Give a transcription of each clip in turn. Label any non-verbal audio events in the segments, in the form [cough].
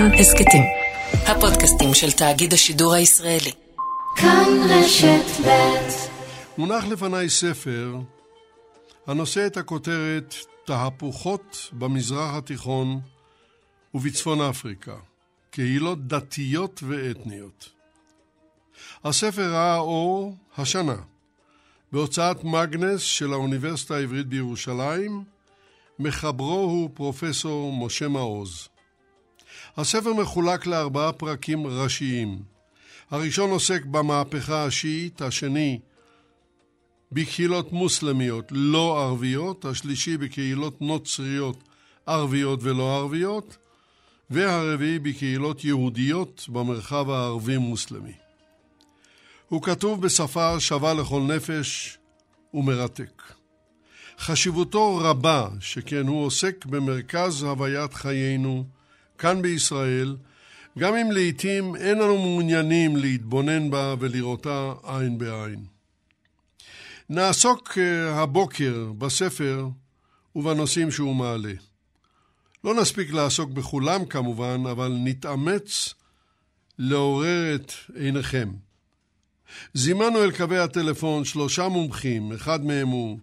כאן הסכתים. הפודקאסטים של תאגיד השידור הישראלי. כאן רשת ב' מונח לפניי ספר הנושא את הכותרת תהפוכות במזרח התיכון ובצפון אפריקה, קהילות דתיות ואתניות. הספר ראה אור השנה בהוצאת מגנס של האוניברסיטה העברית בירושלים, מחברו הוא פרופסור משה מעוז. הספר מחולק לארבעה פרקים ראשיים. הראשון עוסק במהפכה השיעית, השני בקהילות מוסלמיות לא ערביות, השלישי בקהילות נוצריות ערביות ולא ערביות, והרביעי בקהילות יהודיות במרחב הערבי-מוסלמי. הוא כתוב בשפה שווה לכל נפש ומרתק. חשיבותו רבה, שכן הוא עוסק במרכז הוויית חיינו, כאן בישראל, גם אם לעתים אין אנו מעוניינים להתבונן בה ולראותה עין בעין. נעסוק אה, הבוקר בספר ובנושאים שהוא מעלה. לא נספיק לעסוק בכולם כמובן, אבל נתאמץ לעורר את עיניכם. זימנו אל קווי הטלפון שלושה מומחים, אחד מהם הוא,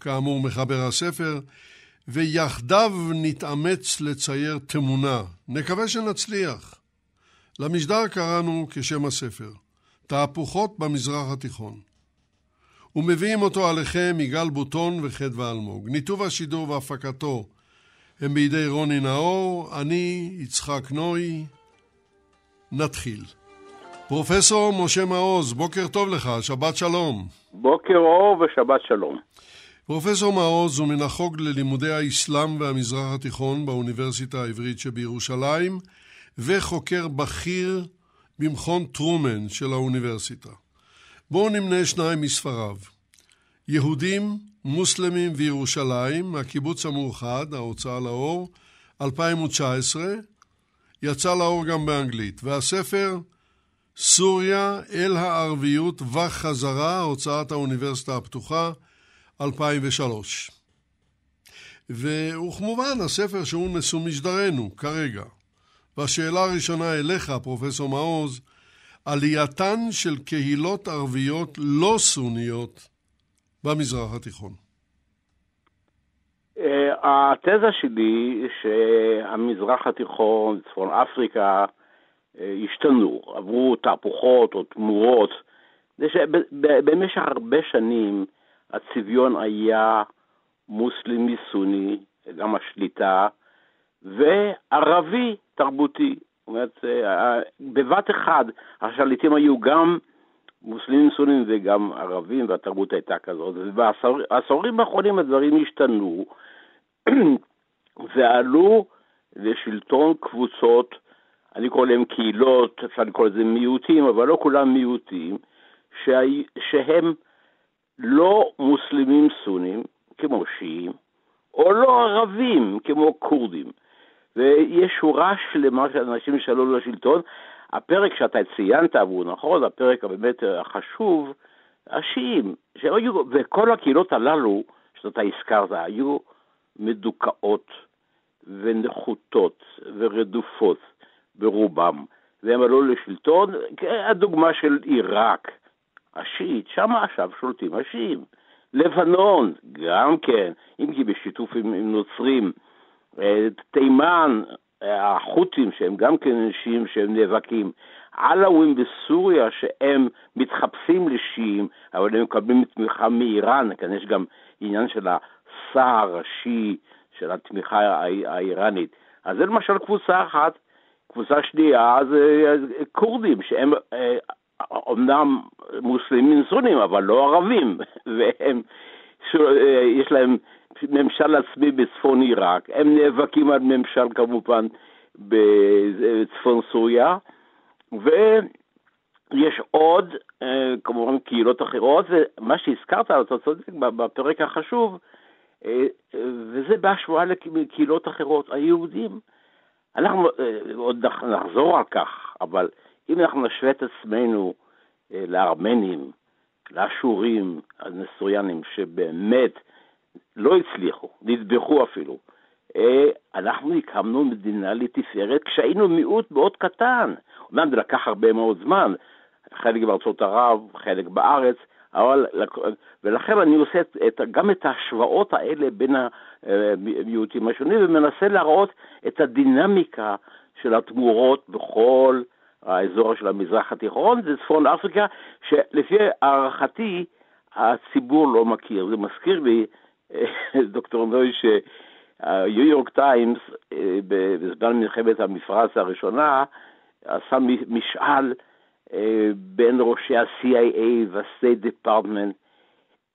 כאמור, מחבר הספר, ויחדיו נתאמץ לצייר תמונה. נקווה שנצליח. למשדר קראנו כשם הספר, תהפוכות במזרח התיכון. ומביאים אותו עליכם יגאל בוטון וחדווה אלמוג. ניתוב השידור והפקתו הם בידי רוני נאור, אני יצחק נוי. נתחיל. פרופסור משה מעוז, בוקר טוב לך, שבת שלום. בוקר אור ושבת שלום. פרופסור מעוז הוא מן החוג ללימודי האסלאם והמזרח התיכון באוניברסיטה העברית שבירושלים, וחוקר בכיר במכון טרומן של האוניברסיטה. בואו נמנה שניים מספריו. יהודים, מוסלמים וירושלים, הקיבוץ המאוחד, ההוצאה לאור, 2019, יצא לאור גם באנגלית, והספר סוריה אל הערביות וחזרה, הוצאת האוניברסיטה הפתוחה, 2003. וכמובן הספר שהוא נשוא משדרנו כרגע. והשאלה הראשונה אליך, פרופסור מעוז, עלייתן של קהילות ערביות לא סוניות במזרח התיכון. אה, התזה שלי שהמזרח התיכון, צפון אפריקה, אה, השתנו, עברו תהפוכות או תמורות. במשך הרבה שנים הצביון היה מוסלמי סוני, גם השליטה, וערבי תרבותי. זאת אומרת, אה, בבת אחד השליטים היו גם מוסלמים סונים וגם ערבים, והתרבות הייתה כזאת. ובעשורים האחרונים הדברים השתנו, [clears throat] ועלו לשלטון קבוצות אני קורא להם קהילות, אפשר לקרוא לזה מיעוטים, אבל לא כולם מיעוטים, שה... שהם לא מוסלמים סונים, כמו שיעים, או לא ערבים, כמו כורדים. ויש שורה שלמה של אנשים שעלו לשלטון. הפרק שאתה ציינת, והוא נכון, הפרק הבאמת החשוב, השיעים, היו, וכל הקהילות הללו, שאתה הזכרת, היו מדוכאות ונחותות ורדופות. ברובם, והם עלו לשלטון, הדוגמה של עיראק, השיעית, שם עכשיו שולטים השיעים. לבנון, גם כן, אם כי בשיתוף עם, עם נוצרים. אה, תימן, אה, החות'ים, שהם גם כן אנשים שהם נאבקים. עלאווים בסוריה, שהם מתחפשים לשיעים, אבל הם מקבלים תמיכה מאיראן, כאן יש גם עניין של הסהר השיעי, של התמיכה האיראנית. אז זה למשל קבוצה אחת. קבוצה שנייה זה כורדים, שהם אומנם אה, מוסלמים סונים, אבל לא ערבים, [laughs] והם, אה, יש להם ממשל עצמי בצפון עיראק, הם נאבקים על ממשל כמובן בצפון סוריה, ויש עוד אה, כמובן קהילות אחרות, ומה שהזכרת, אתה צודק בפרק החשוב, וזה בהשוואה לקהילות אחרות. היהודים אנחנו אה, עוד נחזור על כך, אבל אם אנחנו נשווה את עצמנו אה, לארמנים, לאשורים, הנסוריאנים, שבאמת לא הצליחו, נטבחו אפילו, אנחנו הקמנו מדינה לתפארת כשהיינו מיעוט מאוד קטן. אומנם זה לקח הרבה מאוד זמן, חלק בארצות ערב, חלק בארץ, אבל, ולכן אני עושה את, גם את ההשוואות האלה בין המיעוטים השונים ומנסה להראות את הדינמיקה של התמורות בכל האזור של המזרח התיכון, זה צפון אפריקה, שלפי הערכתי הציבור לא מכיר. זה מזכיר לי, [laughs] דוקטור נוי, שהניו יורק טיימס בזמן מלחמת המפרץ הראשונה עשה משאל אה, בין ראשי ה-CIA וה-State Department,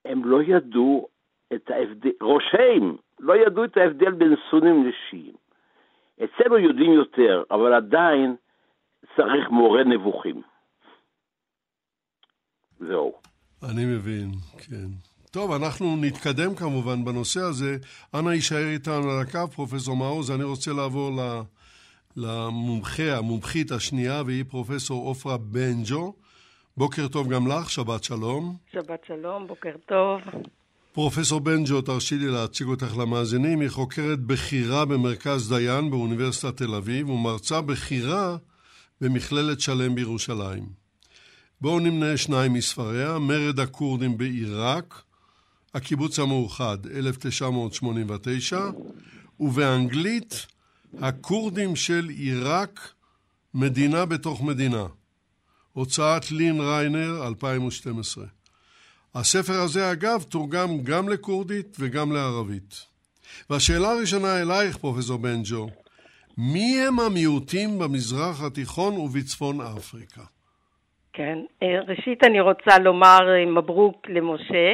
הם לא ידעו את ההבדל, ראשיהם לא ידעו את ההבדל בין סונים לשיעים. אצלנו יודעים יותר, אבל עדיין צריך מורה נבוכים. זהו. אני מבין, כן. טוב, אנחנו נתקדם כמובן בנושא הזה. אנא יישאר איתנו על הקו, פרופסור מעוז. אני רוצה לעבור. למומחה, המומחית השנייה, והיא פרופסור עופרה בנג'ו. בוקר טוב גם לך, שבת שלום. שבת שלום, בוקר טוב. פרופסור בנג'ו, תרשי לי להציג אותך למאזינים. היא חוקרת בכירה במרכז דיין באוניברסיטת תל אביב ומרצה בכירה במכללת שלם בירושלים. בואו נמנה שניים מספריה, מרד הכורדים בעיראק, הקיבוץ המאוחד, 1989, ובאנגלית, הכורדים של עיראק, מדינה בתוך מדינה. הוצאת לין ריינר, 2012. הספר הזה, אגב, תורגם גם לכורדית וגם לערבית. והשאלה הראשונה אלייך, פרופסור בנג'ו, מי הם המיעוטים במזרח התיכון ובצפון אפריקה? כן, אה, ראשית אני רוצה לומר אה, מברוק למשה.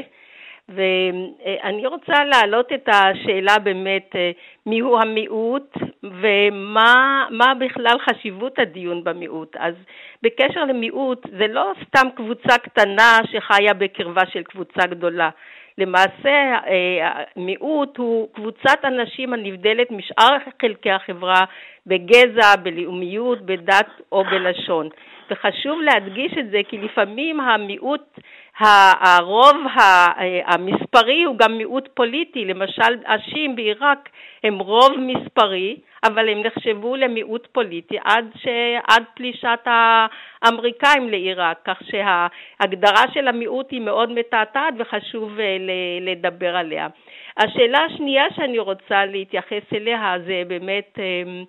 ואני רוצה להעלות את השאלה באמת אה, מיהו המיעוט ומה בכלל חשיבות הדיון במיעוט. אז בקשר למיעוט זה לא סתם קבוצה קטנה שחיה בקרבה של קבוצה גדולה. למעשה אה, מיעוט הוא קבוצת אנשים הנבדלת משאר חלקי החברה בגזע, בלאומיות, בדת או בלשון. וחשוב להדגיש את זה כי לפעמים המיעוט, הרוב המספרי הוא גם מיעוט פוליטי, למשל השיעים בעיראק הם רוב מספרי, אבל הם נחשבו למיעוט פוליטי עד, ש... עד פלישת האמריקאים לעיראק, כך שההגדרה של המיעוט היא מאוד מתעתעת וחשוב אה, לדבר עליה. השאלה השנייה שאני רוצה להתייחס אליה זה באמת אה,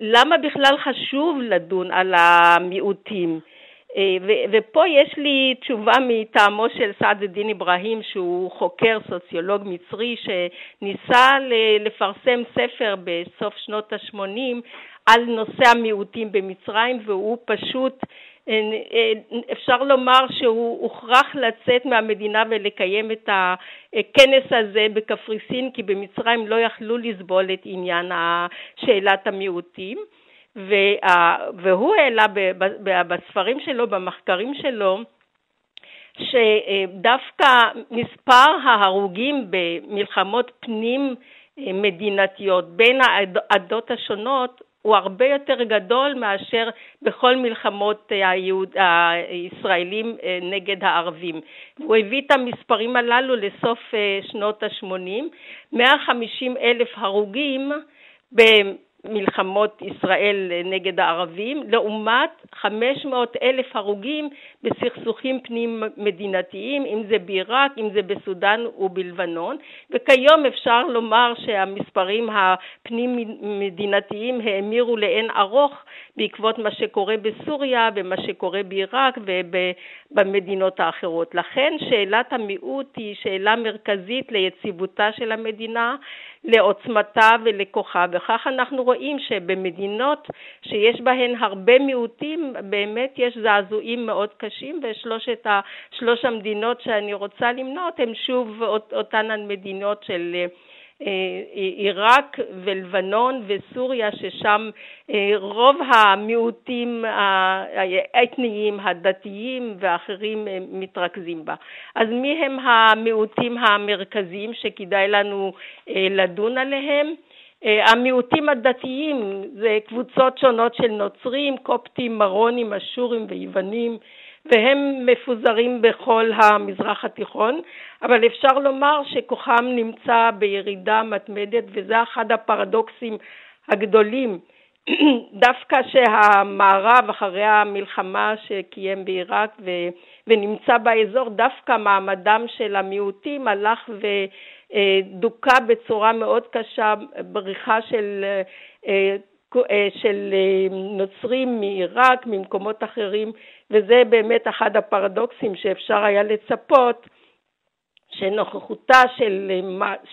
למה בכלל חשוב לדון על המיעוטים? אה, ופה יש לי תשובה מטעמו של סעד א-דין אברהים שהוא חוקר סוציולוג מצרי שניסה לפרסם ספר בסוף שנות ה-80 על נושא המיעוטים במצרים והוא פשוט אה, אה, אפשר לומר שהוא הוכרח לצאת מהמדינה ולקיים את הכנס הזה בקפריסין כי במצרים לא יכלו לסבול את עניין שאלת המיעוטים והוא העלה בספרים שלו, במחקרים שלו, שדווקא מספר ההרוגים במלחמות פנים מדינתיות בין העדות השונות הוא הרבה יותר גדול מאשר בכל מלחמות היהוד, הישראלים נגד הערבים. הוא הביא את המספרים הללו לסוף שנות ה-80, 150 אלף הרוגים מלחמות ישראל נגד הערבים, לעומת 500 אלף הרוגים בסכסוכים פנים מדינתיים, אם זה בעיראק, אם זה בסודאן ובלבנון, וכיום אפשר לומר שהמספרים הפנים מדינתיים האמירו לאין ארוך בעקבות מה שקורה בסוריה ומה שקורה בעיראק ובמדינות האחרות. לכן שאלת המיעוט היא שאלה מרכזית ליציבותה של המדינה, לעוצמתה ולכוחה, וכך אנחנו רואים שבמדינות שיש בהן הרבה מיעוטים באמת יש זעזועים מאוד קשים ושלוש המדינות שאני רוצה למנות הן שוב אותן המדינות של עיראק ולבנון וסוריה ששם אה, רוב המיעוטים האתניים, הדתיים ואחרים אה, מתרכזים בה. אז מי הם המיעוטים המרכזיים שכדאי לנו לדון עליהם? המיעוטים הדתיים זה קבוצות שונות של נוצרים, קופטים, מרונים, אשורים ויוונים והם מפוזרים בכל המזרח התיכון, אבל אפשר לומר שכוחם נמצא בירידה מתמדת וזה אחד הפרדוקסים הגדולים. [clears throat] דווקא שהמערב אחרי המלחמה שקיים בעיראק ו, ונמצא באזור, דווקא מעמדם של המיעוטים הלך ודוכא בצורה מאוד קשה, בריחה של, אה, אה, של אה, נוצרים מעיראק, ממקומות אחרים, וזה באמת אחד הפרדוקסים שאפשר היה לצפות שנוכחותה של,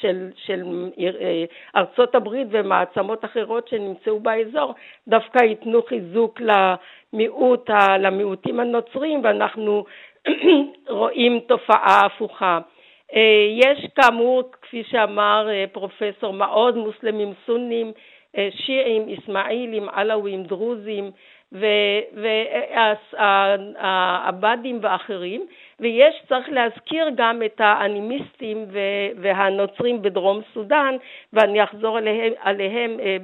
של, של אה, ארצות הברית ומעצמות אחרות שנמצאו באזור דווקא ייתנו חיזוק למיעוט, למיעוטים הנוצרים ואנחנו [clears throat] רואים תופעה הפוכה. אה, יש כאמור, כפי שאמר אה, פרופסור מעוז, מוסלמים סונים, שיעים, אסמאעילים, עלווים, דרוזים, והעבדים ואחרים, ויש, צריך להזכיר גם את האנימיסטים והנוצרים בדרום סודאן, ואני אחזור עליהם, עליהם אה,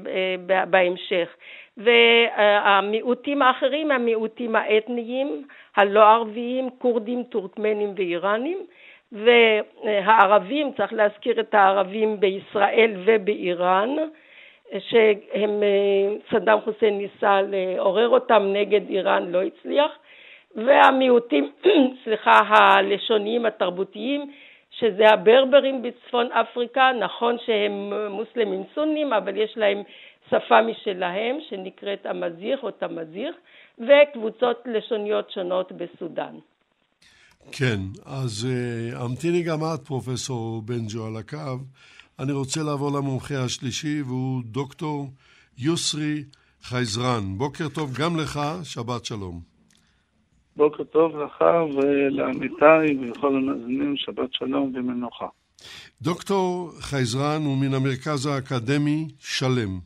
אה, בהמשך. והמיעוטים האחרים, המיעוטים האתניים, הלא ערביים, כורדים, טורקמנים ואיראנים, והערבים, צריך להזכיר את הערבים בישראל ובאיראן, שהם, אה, סדאם חוסיין ניסה לעורר אותם נגד איראן, לא הצליח, והמיעוטים, [clears throat] סליחה, הלשוניים התרבותיים, שזה הברברים בצפון אפריקה, נכון שהם מוסלמים סונים, אבל יש להם שפה משלהם שנקראת המזיח או תמזיח, וקבוצות לשוניות שונות בסודאן. כן, אז uh, המתיני גם את, פרופסור בנג'ו, על הקו. אני רוצה לעבור למומחה השלישי, והוא דוקטור יוסרי חייזרן. בוקר טוב גם לך, שבת שלום. בוקר טוב לך ולעמיתיי ולכל המאזינים, שבת שלום ומנוחה. דוקטור חייזרן הוא מן המרכז האקדמי שלם.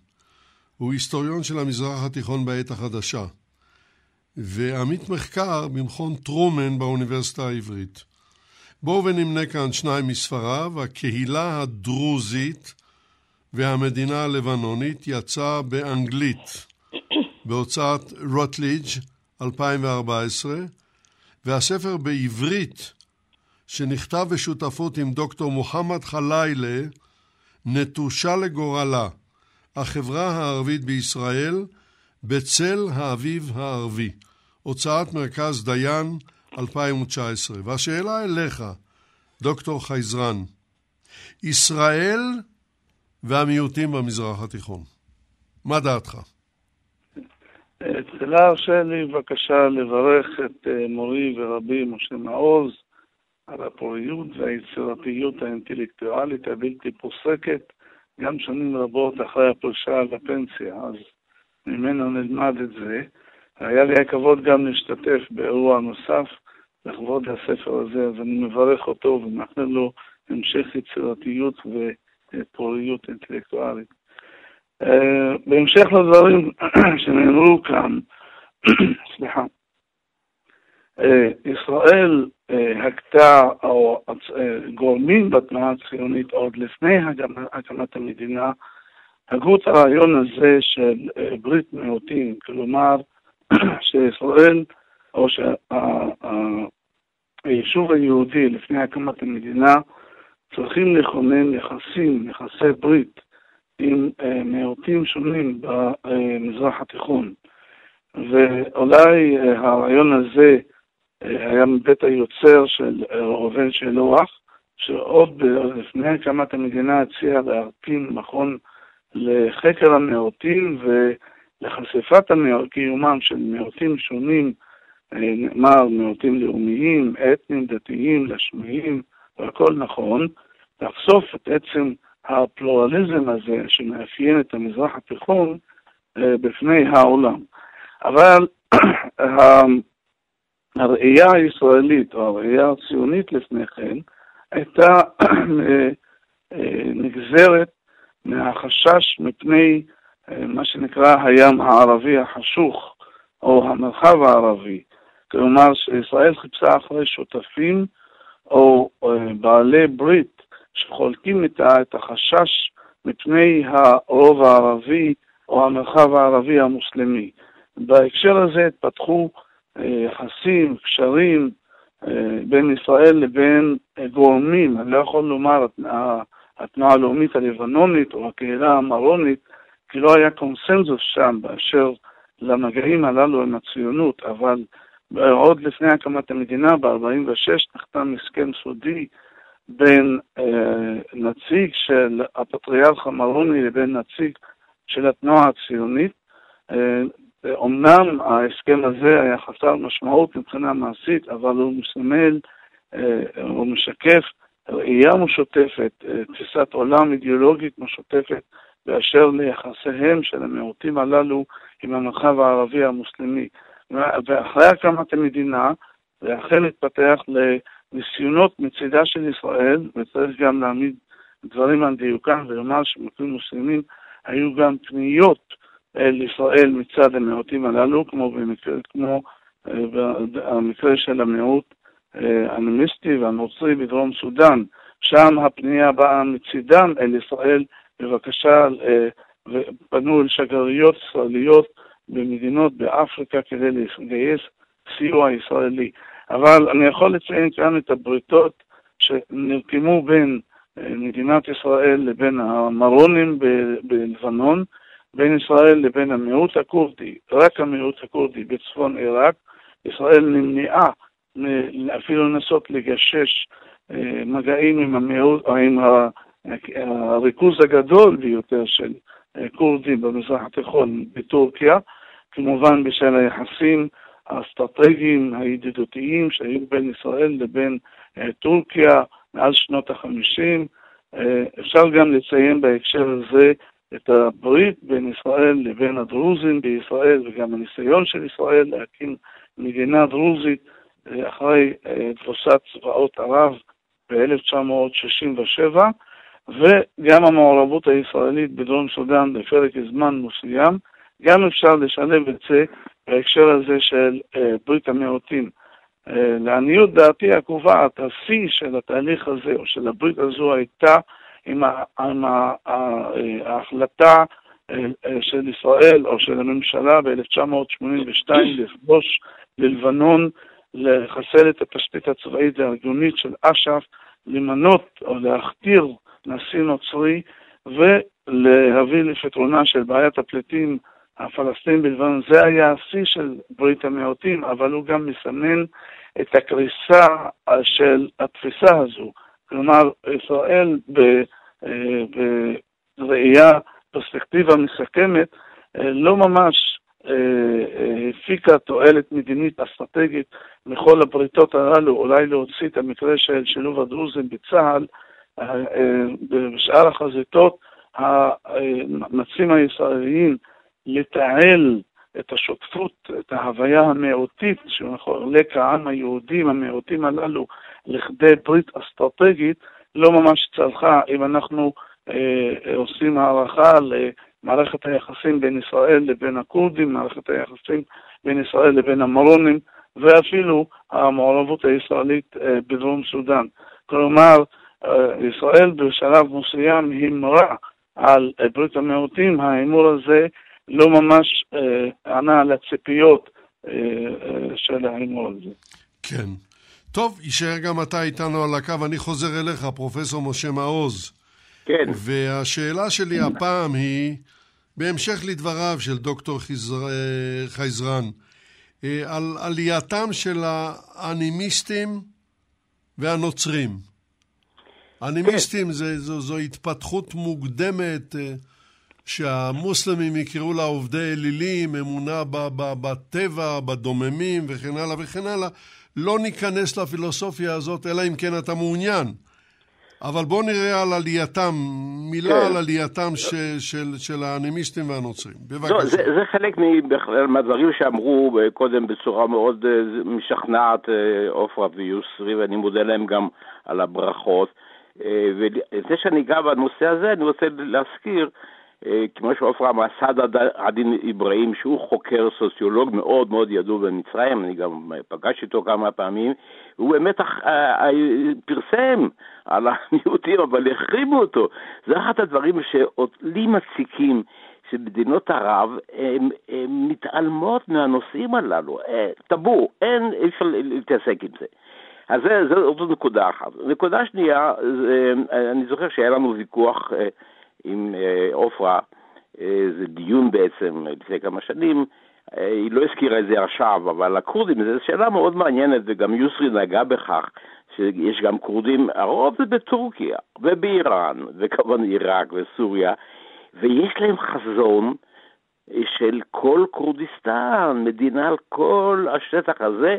הוא היסטוריון של המזרח התיכון בעת החדשה, ועמית מחקר במכון טרומן באוניברסיטה העברית. בואו ונמנה כאן שניים מספריו, הקהילה הדרוזית והמדינה הלבנונית יצא באנגלית בהוצאת רוטליג' 2014, והספר בעברית שנכתב בשותפות עם דוקטור מוחמד חלילה, נטושה לגורלה, החברה הערבית בישראל, בצל האביב הערבי, הוצאת מרכז דיין 2019. והשאלה אליך, דוקטור חייזרן, ישראל והמיעוטים במזרח התיכון, מה דעתך? תחילה הרשה לי בבקשה לברך את אה, מורי ורבי משה מעוז על הפוריות והיצירתיות האינטלקטואלית הבלתי פוסקת גם שנים רבות אחרי הפרישה לפנסיה, אז ממנו נלמד את זה. היה לי הכבוד גם להשתתף באירוע נוסף לכבוד הספר הזה, אז אני מברך אותו ומאחל לו המשך יצירתיות ופוריות אינטלקטואלית. אה, בהמשך לדברים [clears throat] שנאמרו כאן, [clears throat] סליחה, אה, ישראל אה, הקטה, או גורמים בתנועה הציונית עוד לפני הקמת המדינה, הגו את הרעיון הזה של ברית מיעוטים, כלומר [clears throat] שישראל, או שהיישוב היהודי לפני הקמת המדינה, צריכים לכונן יחסים, יחסי ברית, עם אה, מיעוטים שונים במזרח התיכון. ואולי אה, הרעיון הזה אה, היה מבית היוצר של ראובן שלוח, שעוד לפני הקמת המדינה הציע להרפים מכון לחקר המיעוטים ולחשיפת קיומם של מיעוטים שונים, נאמר מיעוטים לאומיים, אתניים, דתיים, לשמיים, והכל נכון, לחשוף את עצם הפלורליזם הזה שמאפיין את המזרח התיכון אה, בפני העולם. אבל [clears throat] הראייה הישראלית או הראייה הציונית לפני כן הייתה [clears throat] אה, נגזרת מהחשש מפני אה, מה שנקרא הים הערבי החשוך או המרחב הערבי. כלומר שישראל חיפשה אחרי שותפים או בעלי ברית שחולקים איתה את החשש מפני הרוב הערבי או המרחב הערבי המוסלמי. בהקשר הזה התפתחו יחסים, קשרים בין ישראל לבין גורמים, אני לא יכול לומר התנועה הלאומית הלבנונית או הקהילה המרונית, כי לא היה קונסנזוס שם באשר למגעים הללו עם הציונות, אבל עוד לפני הקמת המדינה, ב-46, נחתם הסכם סודי בין אה, נציג של הפטריארך המרוני לבין נציג של התנועה הציונית. אה, אומנם ההסכם הזה היה חסר משמעות מבחינה מעשית, אבל הוא מסמל, אה, הוא משקף ראייה משותפת, אה, תפיסת עולם אידיאולוגית משותפת באשר ליחסיהם של המיעוטים הללו עם המרחב הערבי המוסלמי. ואחרי הקמת המדינה, זה אכן התפתח לניסיונות מצידה של ישראל, וצריך גם להעמיד דברים על דיוקם ולומר שמקרים מוסלמים היו גם פניות אל ישראל מצד המיעוטים הללו, כמו במקרה, כמו אה, במקרה של המיעוט אה, האנימיסטי והנוצרי בדרום סודאן, שם הפנייה באה מצידם אל ישראל בבקשה, אה, ופנו אל שגריות ישראליות במדינות באפריקה כדי לגייס סיוע ישראלי. אבל אני יכול לציין כאן את הבריתות שנרקמו בין אה, מדינת ישראל לבין המרונים בלבנון, בין ישראל לבין המיעוט הכורדי, רק המיעוט הכורדי בצפון עיראק. ישראל נמנעה אפילו לנסות לגשש אה, מגעים עם המיעוט, או עם הריכוז הגדול ביותר של אה, כורדים במזרח התיכון בטורקיה, כמובן בשל היחסים האסטרטגיים הידידותיים שהיו בין ישראל לבין אה, טורקיה מאז שנות החמישים. אפשר גם לציין בהקשר הזה את הברית בין ישראל לבין הדרוזים בישראל וגם הניסיון של ישראל להקים מדינה דרוזית אחרי תבוסת צבאות ערב ב-1967, וגם המעורבות הישראלית בדרום סודאן בפרק זמן מסוים, גם אפשר לשלב את זה בהקשר הזה של אה, ברית המיעוטים. אה, לעניות דעתי הקובעת, השיא של התהליך הזה, או של הברית הזו, הייתה עם, ה, עם ה, ה, ההחלטה אה, של ישראל או של הממשלה ב-1982 לכבוש ללבנון לחסל את התשתית הצבאית והארגונית של אש"ף, למנות או להכתיר נשיא נוצרי ולהביא לפתרונה של בעיית הפליטים הפלסטינים בלבנון. זה היה השיא של ברית המיעוטים, אבל הוא גם מסמן את הקריסה של התפיסה הזו. כלומר, ישראל אה, בראייה, פרספקטיבה מסכמת, אה, לא ממש אה, הפיקה תועלת מדינית אסטרטגית מכל הבריתות הללו, אולי להוציא את המקרה של שילוב הדרוזים בצה"ל, בשאר החזיתות, המאמצים הישראליים לתעל את השותפות, את ההוויה המיעוטית שעולה כעם היהודים, המיעוטים הללו, לכדי ברית אסטרטגית, לא ממש צלחה אם אנחנו אה, עושים הערכה מערכת היחסים בין ישראל לבין הכורדים, מערכת היחסים בין ישראל לבין המרונים, ואפילו המעורבות הישראלית אה, בדרום סודאן. כלומר, אה, ישראל בשלב מסוים הימרה על ברית המיעוטים, ההימור הזה לא ממש ענה על הציפיות של ההימור הזה. כן. טוב, יישאר גם אתה איתנו על הקו. אני חוזר אליך, פרופסור משה מעוז. כן. והשאלה שלי הפעם היא, בהמשך לדבריו של דוקטור חייזרן, אה, על עלייתם של האנימיסטים והנוצרים. אנימיסטים כן. זה, זו, זו התפתחות מוקדמת אה, שהמוסלמים יקראו לה עובדי אלילים, אמונה בטבע, בדוממים וכן הלאה וכן הלאה. לא ניכנס לפילוסופיה הזאת, אלא אם כן אתה מעוניין. אבל בואו נראה על עלייתם, מילה כן. על עלייתם ש, של, של האנימיסטים והנוצרים. בבקשה. לא, זה, זה חלק מהדברים שאמרו קודם בצורה מאוד אה, משכנעת אה, עופרה ויוסרי, ואני מודה להם גם על הברכות. אה, ולפני שאני אגע בנושא הזה, אני רוצה להזכיר כמו שעופרה אמרה, סעד עדין אברהים, שהוא חוקר סוציולוג מאוד מאוד ידוע במצרים, אני גם פגשתי אותו כמה פעמים, הוא באמת אה, אה, פרסם על המיעוטים, אבל החרימו אותו. זה אחד הדברים שלי מציקים, שמדינות ערב הן מתעלמות מהנושאים הללו, אה, טאבו, אין, אי אפשר להתעסק עם זה. אז זאת נקודה אחת. נקודה שנייה, זה, אני זוכר שהיה לנו ויכוח אה, עם אה, עופרה, זה דיון בעצם לפני כמה שנים, היא לא הזכירה את זה עכשיו, אבל הכורדים, זו שאלה מאוד מעניינת, וגם יוסרי נגע בכך, שיש גם כורדים, הרוב זה בטורקיה, ובאיראן, וכמובן עיראק וסוריה, ויש להם חזון של כל כורדיסטן, מדינה על כל השטח הזה.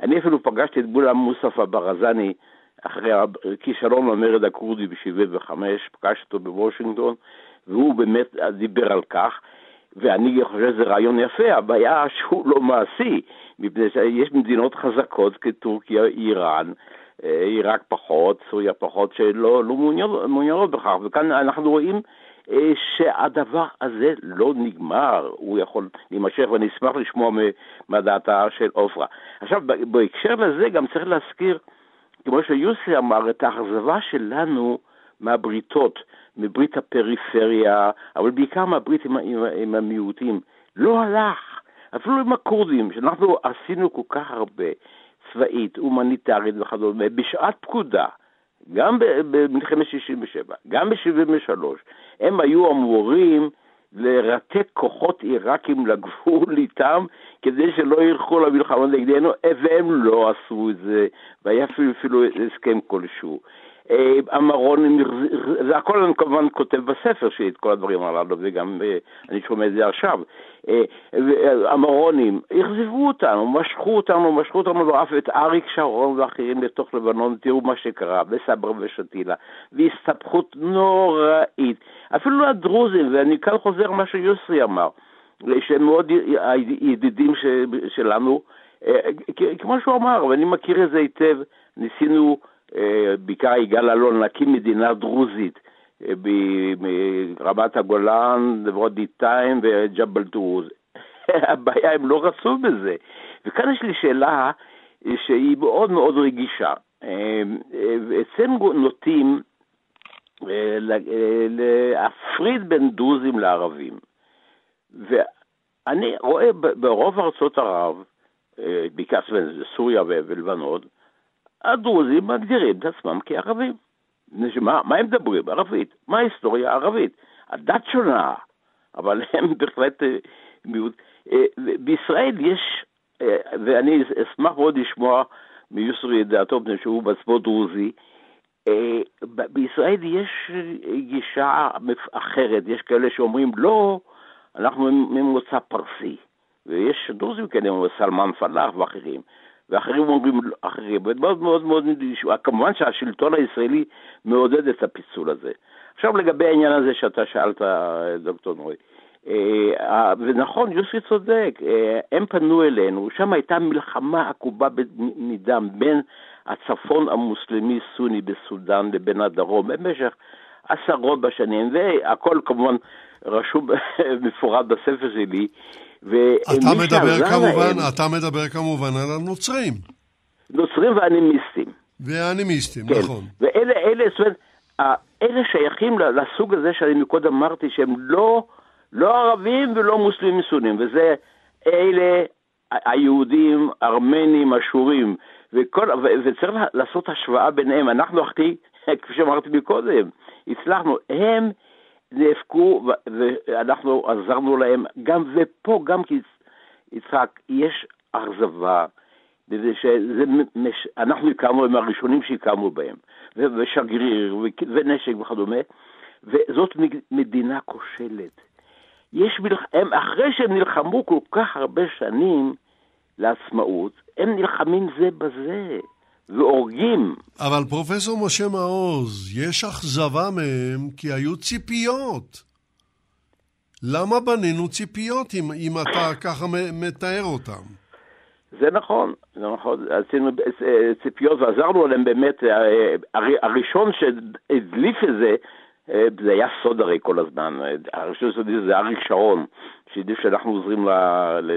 אני אפילו פגשתי את בולה מוסטפא ברזני אחרי הכישלון המרד הכורדי ב-75, פגשתי אותו בוושינגטון, והוא באמת דיבר על כך. ואני חושב שזה רעיון יפה, הבעיה שהוא לא מעשי, מפני שיש מדינות חזקות כטורקיה, איראן, אה, עיראק פחות, סוריה פחות, שלא לא מעוניינות בכך, וכאן אנחנו רואים אה, שהדבר הזה לא נגמר, הוא יכול להימשך, ואני אשמח לשמוע מדעתה של עופרה. עכשיו, בהקשר לזה גם צריך להזכיר, כמו שיוסי אמר, את האכזבה שלנו מהבריתות, מברית הפריפריה, אבל בעיקר מהברית עם, עם, עם המיעוטים. לא הלך, אפילו עם הכורדים, שאנחנו עשינו כל כך הרבה, צבאית, הומניטרית וכדומה, בשעת פקודה, גם במלחמת 67, גם ב-73, הם היו אמורים לרתק כוחות עיראקים לגבול [laughs] איתם כדי שלא ילכו למלחמה נגדנו, והם לא עשו את זה, והיה אפילו, אפילו הסכם כלשהו. המרון, זה הכל אני כמובן כותב בספר שלי את כל הדברים הללו, וגם אה, אני שומע את זה עכשיו. אה, המרונים אכזבו אותנו, משכו אותנו, משכו אותנו ואף את אריק שרון ואחרים לתוך לבנון, תראו מה שקרה, בסבר ושתילה, והסתבכות נוראית. אפילו הדרוזים, ואני כאן חוזר מה שיוסרי אמר, שהם מאוד ידידים שלנו, אה, כמו שהוא אמר, ואני מכיר את זה היטב, ניסינו אה, בעיקר יגאל אלון, להקים מדינה דרוזית אה, ברמת הגולן, ורודיתיים וג'בל דרוז. [laughs] הבעיה, הם לא רצו בזה. וכאן יש לי שאלה אה, שהיא מאוד מאוד רגישה. אצלנו נוטים להפריד בין דרוזים לערבים. ואני רואה ברוב ארצות ערב, בעיקר סוריה ולבנון, הדרוזים מגדירים את עצמם כערבים. מה, מה הם מדברים? ערבית. מה ההיסטוריה הערבית? הדת שונה, אבל [laughs] הם בהחלט אה, מיעוט. אה, בישראל יש, אה, ואני אשמח מאוד לשמוע מיוסרי את דעתו, מפני שהוא בעצמו דרוזי, בישראל יש גישה אחרת, יש כאלה שאומרים לא, אנחנו ממוצא פרסי, ויש דרוזים כאלה, סלמן פלאח ואחרים. ואחרים אומרים אחרים, ומאוד מאוד מאוד, כמובן שהשלטון הישראלי מעודד את הפיצול הזה. עכשיו לגבי העניין הזה שאתה שאלת, דוקטור נורי, אה, ונכון, יוסי צודק, אה, הם פנו אלינו, שם הייתה מלחמה עקובה מדם בין הצפון המוסלמי-סוני בסודאן לבין הדרום במשך עשרות בשנים, והכל כמובן רשום [laughs] מפורט בספר שלי. אתה מדבר כמובן, להם, אתה מדבר כמובן על הנוצרים. נוצרים ואנימיסטים. ואנימיסטים, כן. נכון. ואלה, אלה, זאת אומרת, אלה שייכים לסוג הזה שאני מקודם אמרתי שהם לא, לא ערבים ולא מוסלמים סונים, וזה אלה היהודים, ארמנים, אשורים, וכל, ו, וצריך לעשות השוואה ביניהם. אנחנו הכי, [laughs] כפי שאמרתי מקודם, הצלחנו. הם נאבקו ואנחנו עזרנו להם, גם ופה, גם כי יצחק, יש אכזבה, שאנחנו הכרנו, הם הראשונים שהכרנו בהם, ושגריר, ונשק וכדומה, וזאת מדינה כושלת. יש מלח... אחרי שהם נלחמו כל כך הרבה שנים לעצמאות, הם נלחמים זה בזה. והורגים. אבל פרופסור משה מעוז, יש אכזבה מהם כי היו ציפיות. למה בנינו ציפיות אם, אם אתה ככה מתאר אותם? זה נכון, זה נכון, עשינו אה, ציפיות ועזרנו להם באמת, אה, הראשון שהדליף את זה, אה, זה היה סוד הרי כל הזמן, הראשון שהדליף זה אריק שרון, שידעו שאנחנו עוזרים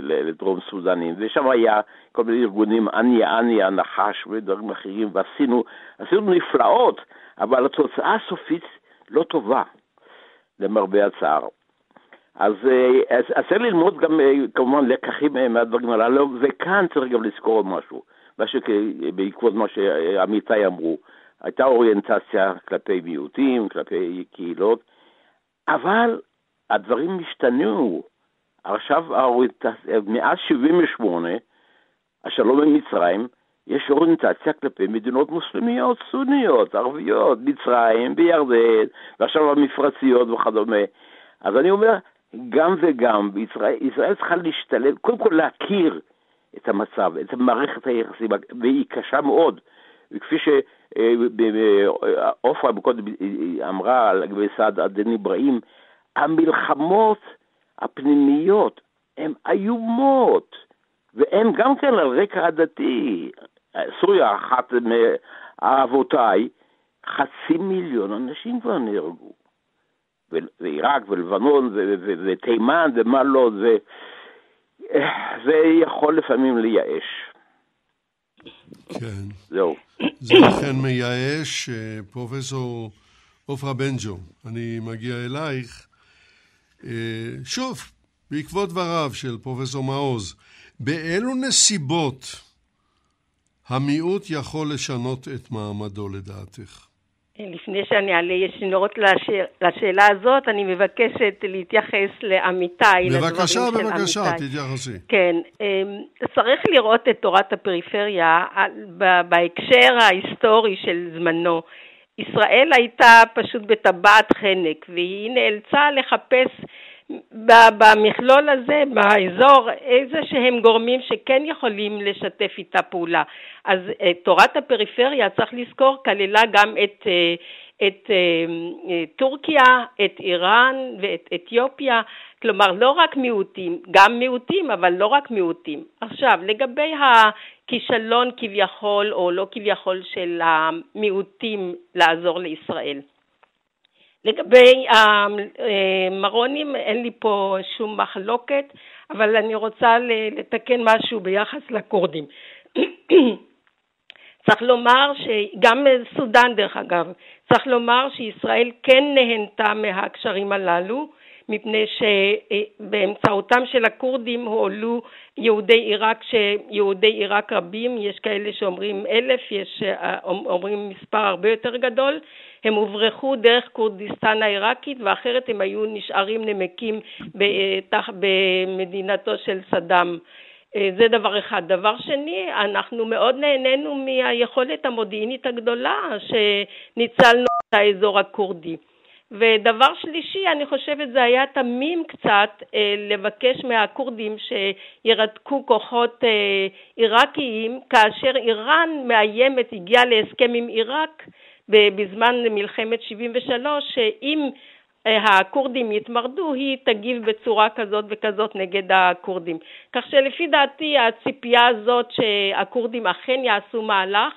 לדרום סודנים, ושם היה כל מיני ארגונים, אניה אניה, נחש ודברים אחרים, ועשינו עשינו נפלאות, אבל התוצאה הסופית לא טובה, למרבה הצער. אז, אה, צריך ללמוד גם כמובן לקחים מהדברים הללו, וכאן צריך גם לזכור משהו, מה שבעקבות מה שעמיתי אמרו, הייתה אוריינטציה כלפי מיעוטים, כלפי קהילות, אבל הדברים השתנו. עכשיו מאז 78, השלום עם מצרים, יש אוריינטציה כלפי מדינות מוסלמיות, סוניות, ערביות, מצרים וירדן, ועכשיו המפרציות וכדומה. אז אני אומר, גם וגם, בישראל, ישראל צריכה להשתלב, קודם כל להכיר את המצב, את מערכת היחסים, והיא קשה מאוד. וכפי שעופרה קודם אמרה לגבי סעד עדן אברהים, המלחמות הפנימיות הן איומות, והן גם כן על רקע עדתי. סוריה, אחת מאבותיי, חצי מיליון אנשים כבר נהרגו. ועיראק ולבנון ותימן ומה לא, זה, זה יכול לפעמים לייאש. כן. זהו. זה לכן מייאש, אה, פרופסור עופרה בנג'ו, אני מגיע אלייך. אה, שוב, בעקבות דבריו של פרופסור מעוז, באילו נסיבות המיעוט יכול לשנות את מעמדו לדעתך? לפני שאני אעלה ישירות לשאל, לשאלה הזאת, אני מבקשת להתייחס לעמיתי, בבקשה, בבקשה, תתייחסי. כן, אמ, צריך לראות את תורת הפריפריה בהקשר ההיסטורי של זמנו. ישראל הייתה פשוט בטבעת חנק, והיא נאלצה לחפש במכלול הזה, באזור, איזה שהם גורמים שכן יכולים לשתף איתה פעולה. אז אה, תורת הפריפריה, צריך לזכור, כללה גם את, אה, את אה, טורקיה, את איראן ואת אתיופיה, כלומר לא רק מיעוטים, גם מיעוטים, אבל לא רק מיעוטים. עכשיו, לגבי הכישלון כביכול או לא כביכול של המיעוטים לעזור לישראל. לגבי המרונים אין לי פה שום מחלוקת, אבל אני רוצה לתקן משהו ביחס לכורדים. [coughs] צריך לומר שגם סודאן דרך אגב, צריך לומר שישראל כן נהנתה מהקשרים הללו, מפני שבאמצעותם של הכורדים הועלו יהודי עיראק, שיהודי עיראק רבים, יש כאלה שאומרים אלף, יש אומרים מספר הרבה יותר גדול, הם הוברחו דרך כורדיסטן העיראקית ואחרת הם היו נשארים נמקים במדינתו של סדאם. זה דבר אחד. דבר שני, אנחנו מאוד נהנינו מהיכולת המודיעינית הגדולה שניצלנו את האזור הכורדי. ודבר שלישי, אני חושבת זה היה תמים קצת אה, לבקש מהכורדים שירתקו כוחות אה, עיראקיים, כאשר איראן מאיימת, הגיעה להסכם עם עיראק בזמן מלחמת 73, שאם אה, הכורדים יתמרדו, היא תגיב בצורה כזאת וכזאת נגד הכורדים. כך שלפי דעתי הציפייה הזאת שהכורדים אכן יעשו מהלך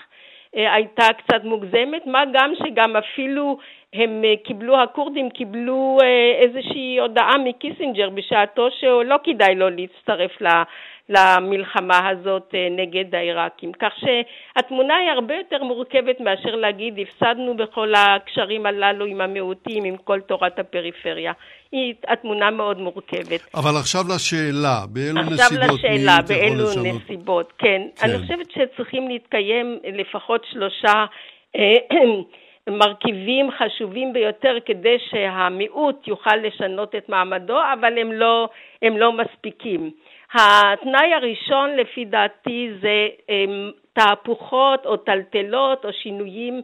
אה, הייתה קצת מוגזמת, מה גם שגם אפילו הם אה, קיבלו, הכורדים קיבלו איזושהי הודעה מקיסינג'ר בשעתו שלא כדאי לו להצטרף למלחמה הזאת אה, נגד העיראקים. כך שהתמונה היא הרבה יותר מורכבת מאשר להגיד הפסדנו בכל הקשרים הללו עם המיעוטים, עם כל תורת הפריפריה. היא התמונה מאוד מורכבת. אבל עכשיו לשאלה, באילו עכשיו נסיבות עכשיו לשאלה, באילו נסיבות, כן. כן. אני חושבת שצריכים להתקיים לפחות שלושה אה, מרכיבים חשובים ביותר כדי שהמיעוט יוכל לשנות את מעמדו, אבל הם לא, הם לא מספיקים. התנאי הראשון לפי דעתי זה אמ, תהפוכות או טלטלות או שינויים אה,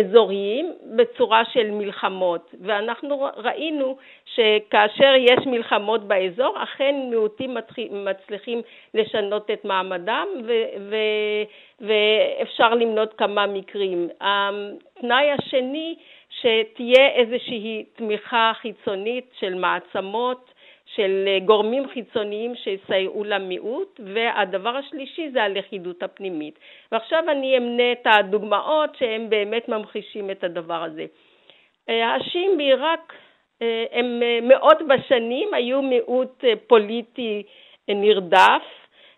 אזוריים בצורה של מלחמות ואנחנו ראינו שכאשר יש מלחמות באזור אכן מיעוטים מצליחים לשנות את מעמדם ו- ו- ואפשר למנות כמה מקרים. התנאי השני שתהיה איזושהי תמיכה חיצונית של מעצמות של אה, גורמים חיצוניים שיסייעו למיעוט, והדבר השלישי זה הלכידות הפנימית. ועכשיו אני אמנה את הדוגמאות שהם באמת ממחישים את הדבר הזה. אה, השיעים בעיראק אה, הם מאות בשנים היו מיעוט פוליטי נרדף,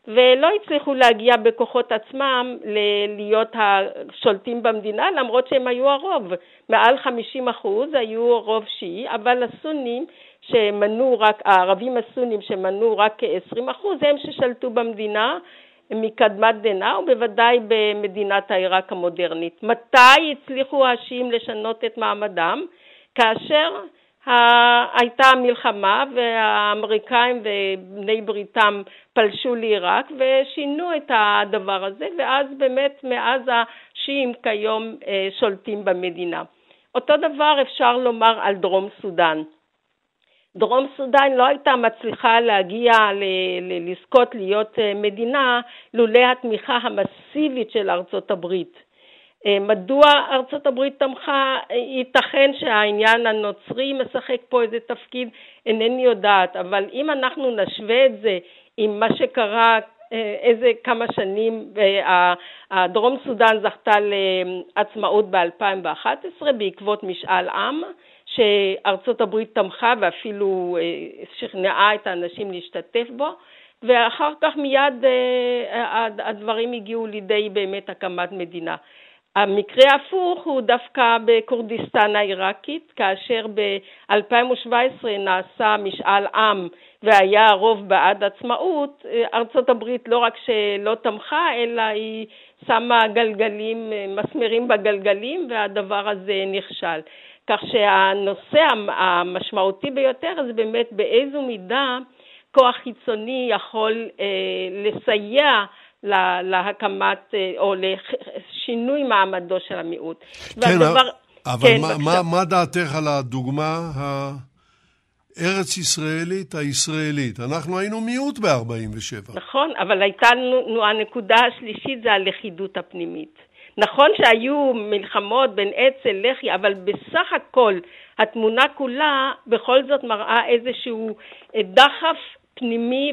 ולא הצליחו להגיע בכוחות עצמם להיות השולטים במדינה למרות שהם היו הרוב. מעל 50 אחוז היו רוב שיעי, אבל הסונים שמנו רק, הערבים הסונים שמנו רק כ-20 אחוז, הם ששלטו במדינה מקדמת דנא ובוודאי במדינת העיראק המודרנית. מתי הצליחו השיעים לשנות את מעמדם? כאשר הייתה מלחמה והאמריקאים ובני בריתם פלשו לעיראק ושינו את הדבר הזה ואז באמת מאז השיעים כיום אה, שולטים במדינה. אותו דבר אפשר לומר על דרום סודאן. דרום סודאן לא הייתה מצליחה להגיע, לזכות להיות אה, מדינה לולא התמיכה המסיבית של ארצות הברית. אה, מדוע ארצות הברית תמכה? ייתכן שהעניין הנוצרי משחק פה איזה תפקיד, אינני יודעת, אבל אם אנחנו נשווה את זה עם מה שקרה אה, איזה כמה שנים, דרום סודאן זכתה לעצמאות ב-2011 בעקבות משאל עם, שארצות הברית תמכה ואפילו אה, שכנעה את האנשים להשתתף בו, ואחר כך מיד הדברים הגיעו לידי באמת הקמת מדינה. המקרה ההפוך הוא דווקא בכורדיסטן העיראקית, כאשר ב-2017 נעשה משאל עם והיה רוב בעד עצמאות, ארצות הברית לא רק שלא תמכה, אלא היא שמה גלגלים, מסמרים בגלגלים, והדבר הזה נכשל. כך שהנושא המשמעותי ביותר זה באמת באיזו מידה כוח חיצוני יכול אה, לסייע להקמת אה, או לשינוי מעמדו של המיעוט. כן, והדבר, אבל כן, מה, מה, מה דעתך על הדוגמה הארץ-ישראלית הישראלית? אנחנו היינו מיעוט ב-47. נכון, אבל הייתה לנו, הנקודה השלישית זה הלכידות הפנימית. נכון שהיו מלחמות בין אצ"ל, לח"י, אבל בסך הכל התמונה כולה בכל זאת מראה איזשהו דחף פנימי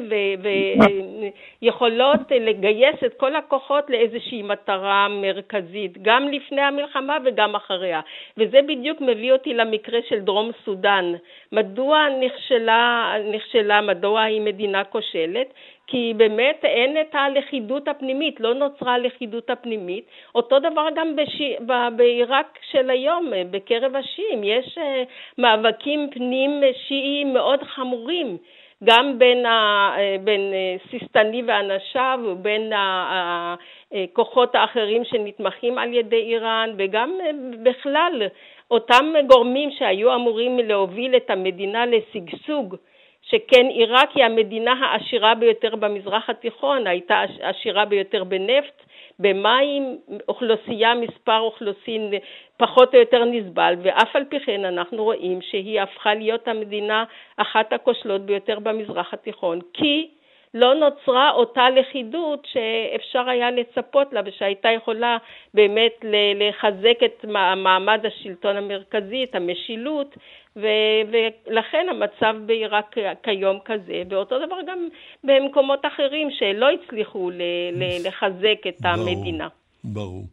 ויכולות לגייס את כל הכוחות לאיזושהי מטרה מרכזית, גם לפני המלחמה וגם אחריה. וזה בדיוק מביא אותי למקרה של דרום סודאן. מדוע נכשלה, נכשלה מדוע היא מדינה כושלת? כי באמת אין את הלכידות הפנימית, לא נוצרה הלכידות הפנימית. אותו דבר גם בש... בעיראק של היום, בקרב השיעים, יש אה, מאבקים פנים שיעיים מאוד חמורים. גם בין, ה, אה, בין אה, סיסטני ואנשיו ובין הכוחות אה, האחרים שנתמכים על ידי איראן וגם בכלל אותם גורמים שהיו אמורים להוביל את המדינה לשגשוג שכן עיראק היא המדינה העשירה ביותר במזרח התיכון, הייתה עשירה ביותר בנפט, במים, אוכלוסייה, מספר אוכלוסין פחות או יותר נסבל, ואף על פי כן אנחנו רואים שהיא הפכה להיות המדינה אחת הכושלות ביותר במזרח התיכון, כי לא נוצרה אותה לכידות שאפשר היה לצפות לה ושהייתה יכולה באמת לחזק את מעמד השלטון המרכזי, את המשילות, ולכן המצב בעיראק כיום כזה, ואותו דבר גם במקומות אחרים שלא הצליחו לחזק את המדינה. ברור.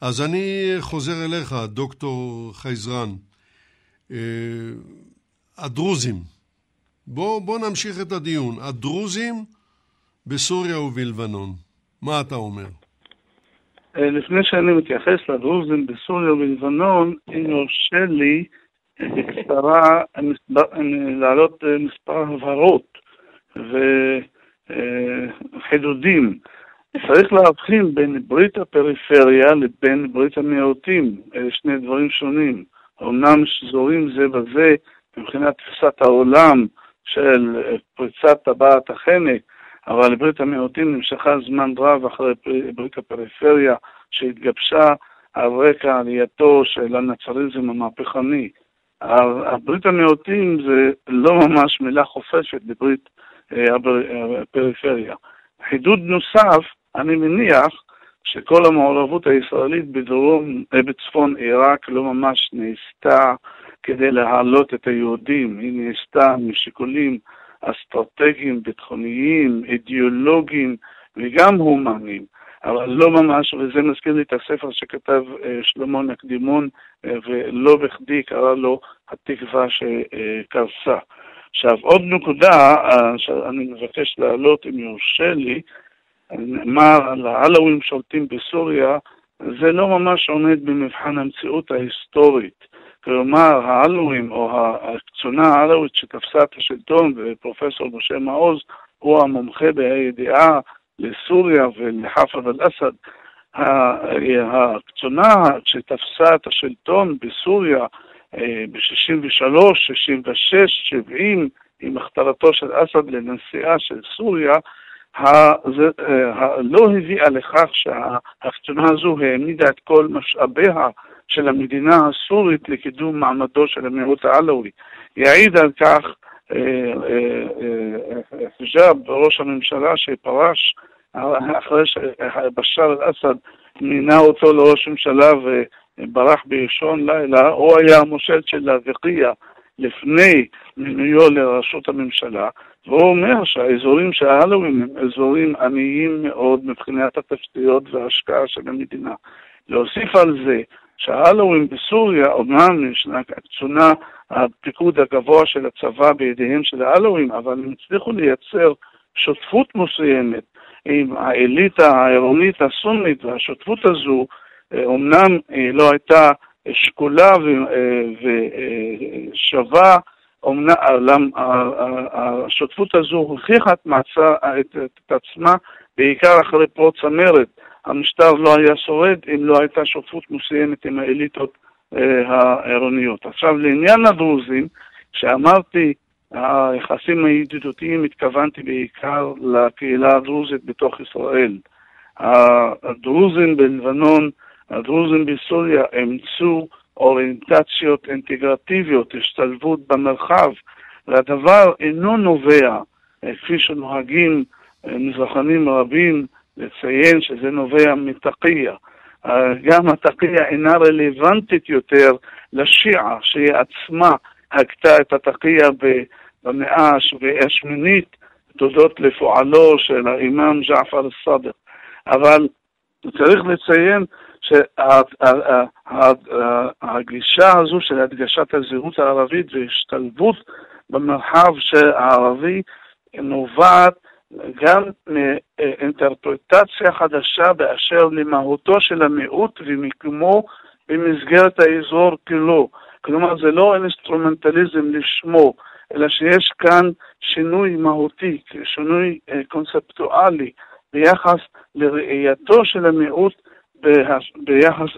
אז אני חוזר אליך, דוקטור חייזרן. אה, הדרוזים, בוא, בוא נמשיך את הדיון. הדרוזים בסוריה ובלבנון. מה אתה אומר? אה, לפני שאני מתייחס לדרוזים בסוריה ובלבנון, אם יורשה לי בקצרה להעלות אה, מספר הבהרות וחידודים. צריך להבחין בין ברית הפריפריה לבין ברית המיעוטים, אלה שני דברים שונים. אמנם שזורים זה בזה מבחינת תפיסת העולם של פריצת טבעת החנק, אבל ברית המיעוטים נמשכה זמן רב אחרי ברית הפריפריה שהתגבשה על רקע עלייתו של הנצריזם המהפכני. ברית המיעוטים זה לא ממש מילה חופשת בברית אה, הפריפריה. חידוד נוסף, אני מניח שכל המעורבות הישראלית בדרום, אה, בצפון עיראק לא ממש נעשתה כדי להעלות את היהודים, היא נעשתה משיקולים אסטרטגיים, ביטחוניים, אידיאולוגיים וגם הומניים, אבל לא ממש, וזה מזכיר לי את הספר שכתב אה, שלמה נקדימון, אה, ולא בכדי קרא לו התקווה שקרסה. עכשיו, עוד נקודה אה, שאני מבקש להעלות, אם יורשה לי, נאמר על העלווים שולטים בסוריה, זה לא ממש עומד במבחן המציאות ההיסטורית. כלומר העלווים או הקצונה העלווית שתפסה את השלטון ופרופסור משה מעוז הוא המומחה בידיעה לסוריה ולחאפז אל-אסד. הקצונה שתפסה את השלטון בסוריה ב-63, 66, 70, עם הכתרתו של אסד לנשיאה של סוריה, לא הביאה לכך שהקצונה הזו העמידה את כל משאביה של המדינה הסורית לקידום מעמדו של המיעוט העלווי. יעיד על כך חג'אב, ראש הממשלה שפרש אחרי שבשאר אל-אסד מינה אותו לראש ממשלה וברח באישון לילה, הוא היה המושל של לאבקיה לפני מינויו לראשות הממשלה, והוא אומר שהאזורים של ההלווים הם אזורים עניים מאוד מבחינת התשתיות וההשקעה של המדינה. להוסיף על זה שההלווים בסוריה, אומנם ישנה קצונה הפיקוד הגבוה של הצבא בידיהם של ההלווים, אבל הם הצליחו לייצר שותפות מסוימת עם האליטה העירונית הסונית, והשותפות הזו אומנם לא הייתה שקולה ושווה, אומנם השותפות הזו הוכיחה את, את, את עצמה בעיקר אחרי פרוץ המרד. המשטר לא היה שורד אם לא הייתה שותפות מסוימת עם האליטות העירוניות. עכשיו לעניין הדרוזים, שאמרתי היחסים הידידותיים התכוונתי בעיקר לקהילה הדרוזית בתוך ישראל. הדרוזים בלבנון, הדרוזים בסוריה אימצו אוריינטציות אינטגרטיביות, השתלבות במרחב, והדבר אינו נובע, כפי שנוהגים מזרחנים רבים לציין שזה נובע מתקיה. גם התקיה אינה רלוונטית יותר לשיעה, שהיא עצמה הגתה את התקיה במאה השמינית תודות לפועלו של האימאם ג'עפר א-סאדק. אבל צריך לציין שהגישה הזו של הדגשת הזהות הערבית והשתלבות במרחב הערבי נובעת גם מאינטרפרטציה חדשה באשר למהותו של המיעוט ומיקומו במסגרת האזור כולו. כלומר, זה לא אינסטרומנטליזם לשמו, אלא שיש כאן שינוי מהותי, שינוי אה, קונספטואלי ביחס לראייתו של המיעוט ביחס,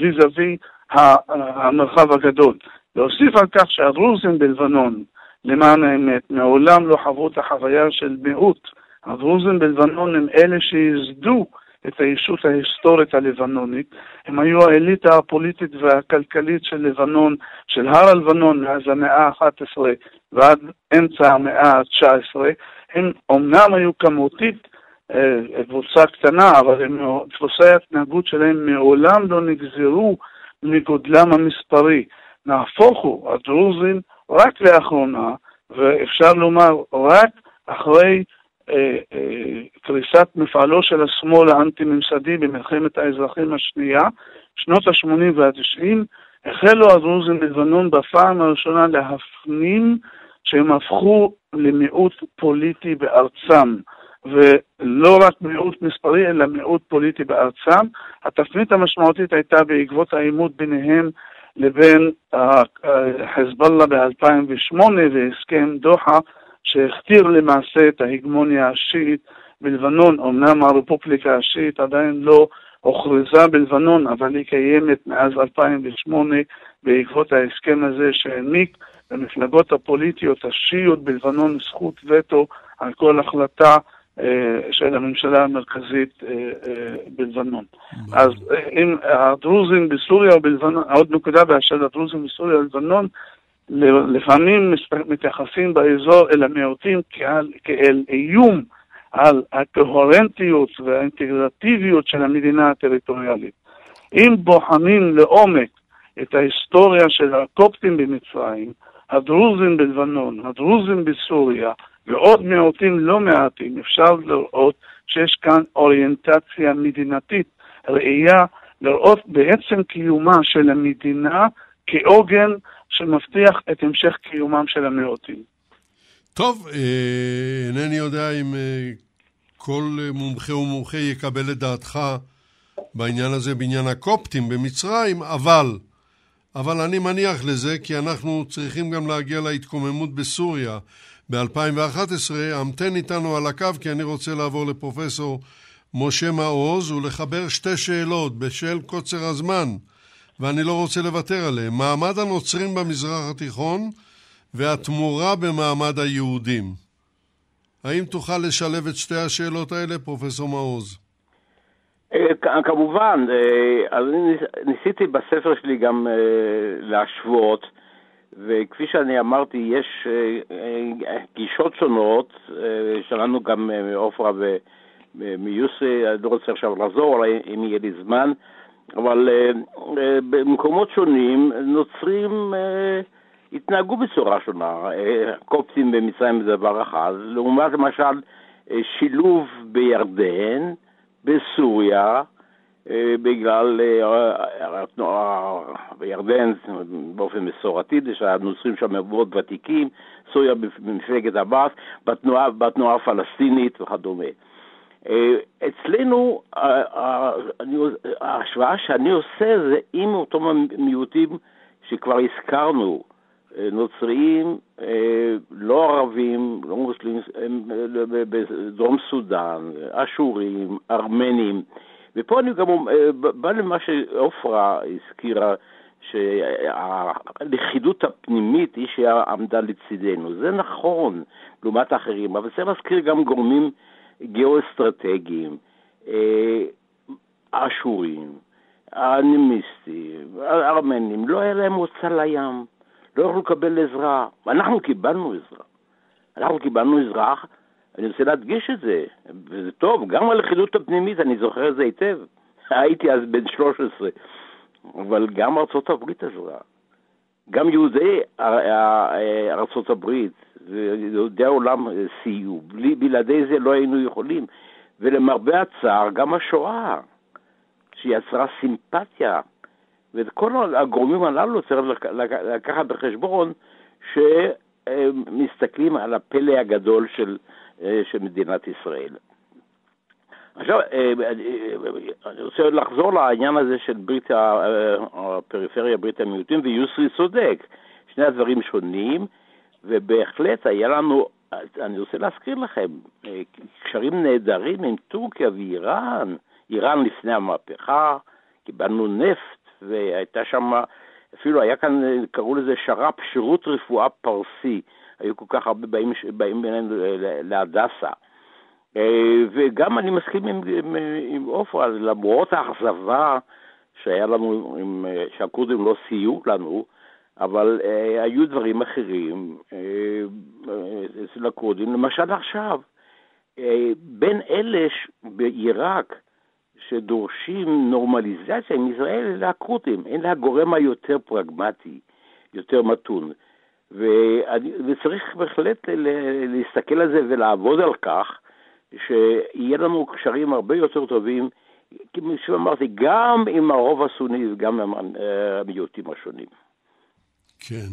וויזאבי המרחב הגדול. להוסיף על כך שהדרוזים בלבנון, למען האמת, מעולם לא חוו את החוויה של מיעוט. הדרוזים בלבנון הם אלה שייסדו את הישות ההיסטורית הלבנונית. הם היו האליטה הפוליטית והכלכלית של לבנון, של הר הלבנון מאז המאה ה-11 ועד אמצע המאה ה-19. הם אומנם היו כמותית אה, קבוצה קטנה, אבל הם, דפוסי ההתנהגות שלהם מעולם לא נגזרו מגודלם המספרי. נהפוך הוא, הדרוזים רק לאחרונה, ואפשר לומר רק אחרי אה, אה, קריסת מפעלו של השמאל האנטי-ממסדי במלחמת האזרחים השנייה, שנות ה-80 וה-90, החלו הדרוזים בלבנון בפעם הראשונה להפנים שהם הפכו למיעוט פוליטי בארצם, ולא רק מיעוט מספרי, אלא מיעוט פוליטי בארצם. התפנית המשמעותית הייתה בעקבות העימות ביניהם לבין חיזבאללה ב-2008 והסכם דוחה שהכתיר למעשה את ההגמוניה השיעית בלבנון. אמנם הרפובליקה השיעית עדיין לא הוכרזה בלבנון, אבל היא קיימת מאז 2008 בעקבות ההסכם הזה שהעניק למפלגות הפוליטיות השיעיות בלבנון זכות וטו על כל החלטה של הממשלה המרכזית אה, אה, בלבנון. אז אם הדרוזים בסוריה ובלבנון, עוד נקודה באשר לדרוזים בסוריה ובלבנון, לפעמים מתייחסים באזור אל המיעוטים כאל, כאל איום על הקוהרנטיות והאינטגרטיביות של המדינה הטריטוריאלית. אם בוחנים לעומק את ההיסטוריה של הקופטים במצרים, הדרוזים בלבנון, הדרוזים בסוריה ועוד מיעוטים לא מעטים, אפשר לראות שיש כאן אוריינטציה מדינתית, ראייה לראות בעצם קיומה של המדינה כעוגן שמבטיח את המשך קיומם של המיעוטים. טוב, אה, אינני יודע אם אה, כל מומחה ומומחה יקבל את דעתך בעניין הזה, בעניין הקופטים במצרים, אבל אבל אני מניח לזה, כי אנחנו צריכים גם להגיע להתקוממות בסוריה ב-2011. המתן איתנו על הקו, כי אני רוצה לעבור לפרופסור משה מעוז ולחבר שתי שאלות בשל קוצר הזמן, ואני לא רוצה לוותר עליהן. מעמד הנוצרים במזרח התיכון והתמורה במעמד היהודים. האם תוכל לשלב את שתי השאלות האלה, פרופסור מעוז? אה, כמובן, אה, אז ניסיתי בספר שלי גם אה, להשוות, וכפי שאני אמרתי, יש גישות שונות, שלנו גם מעופרה ומיוסי, אני לא רוצה עכשיו לחזור, אולי אם יהיה לי זמן, אבל במקומות שונים נוצרים התנהגו בצורה שונה. קופטים במצרים זה דבר אחד, לעומת למשל שילוב בירדן, בסוריה, אה, בגלל אה, התנועה בירדן, באופן מסורתי, שהנוצרים שם מאוד ותיקים, סוריה במפלגת עבאס, בתנועה, בתנועה הפלסטינית וכדומה. אה, אצלנו, ההשוואה שאני עושה זה עם אותם מיעוטים שכבר הזכרנו, נוצריים, לא ערבים, לא מוסלמים, בדרום סודאן, אשורים, ארמנים. ופה אני גם בא למה שעופרה הזכירה, שהלכידות הפנימית היא שעמדה לצידנו. זה נכון לעומת האחרים, אבל צריך להזכיר גם גורמים גיאו-אסטרטגיים, אשורים, האנימיסטים, הארמנים, לא היה להם מוצא לים. לא יכלו לקבל עזרה. אנחנו קיבלנו עזרה. אנחנו קיבלנו עזרה, אני רוצה להדגיש את זה, וזה טוב, גם הלכידות הפנימית, אני זוכר את זה היטב. [laughs] הייתי אז בן 13, אבל גם ארצות הברית עזרה. גם יהודי ארצות הברית ויהודי העולם סייעו. בלעדי זה לא היינו יכולים. ולמרבה הצער, גם השואה, שיצרה סימפתיה ואת כל הגורמים הללו צריך לקחת בחשבון שמסתכלים על הפלא הגדול של, של מדינת ישראל. עכשיו, אני רוצה לחזור לעניין הזה של ברית הפריפריה, ברית המיעוטים, ויוסרי צודק. שני הדברים שונים, ובהחלט היה לנו, אני רוצה להזכיר לכם, קשרים נהדרים עם טורקיה ואיראן, איראן לפני המהפכה, קיבלנו נפט, והייתה שם, אפילו היה כאן, קראו לזה שר"פ, שירות רפואה פרסי. היו כל כך הרבה באים, באים בינינו להדסה. אה, וגם אני מסכים עם עופרה, למרות האכזבה שהיה לנו, עם, שהכורדים לא סייעו לנו, אבל אה, היו דברים אחרים אה, אצל הכורדים. למשל עכשיו, אה, בין אלה בעיראק, שדורשים נורמליזציה עם ישראל אלה הכורדים, אלה הגורם היותר פרגמטי, יותר מתון. ואני, וצריך בהחלט להסתכל על זה ולעבוד על כך, שיהיה לנו קשרים הרבה יותר טובים, כמו שאמרתי, גם עם הרוב הסוני וגם עם המיעוטים השונים. כן,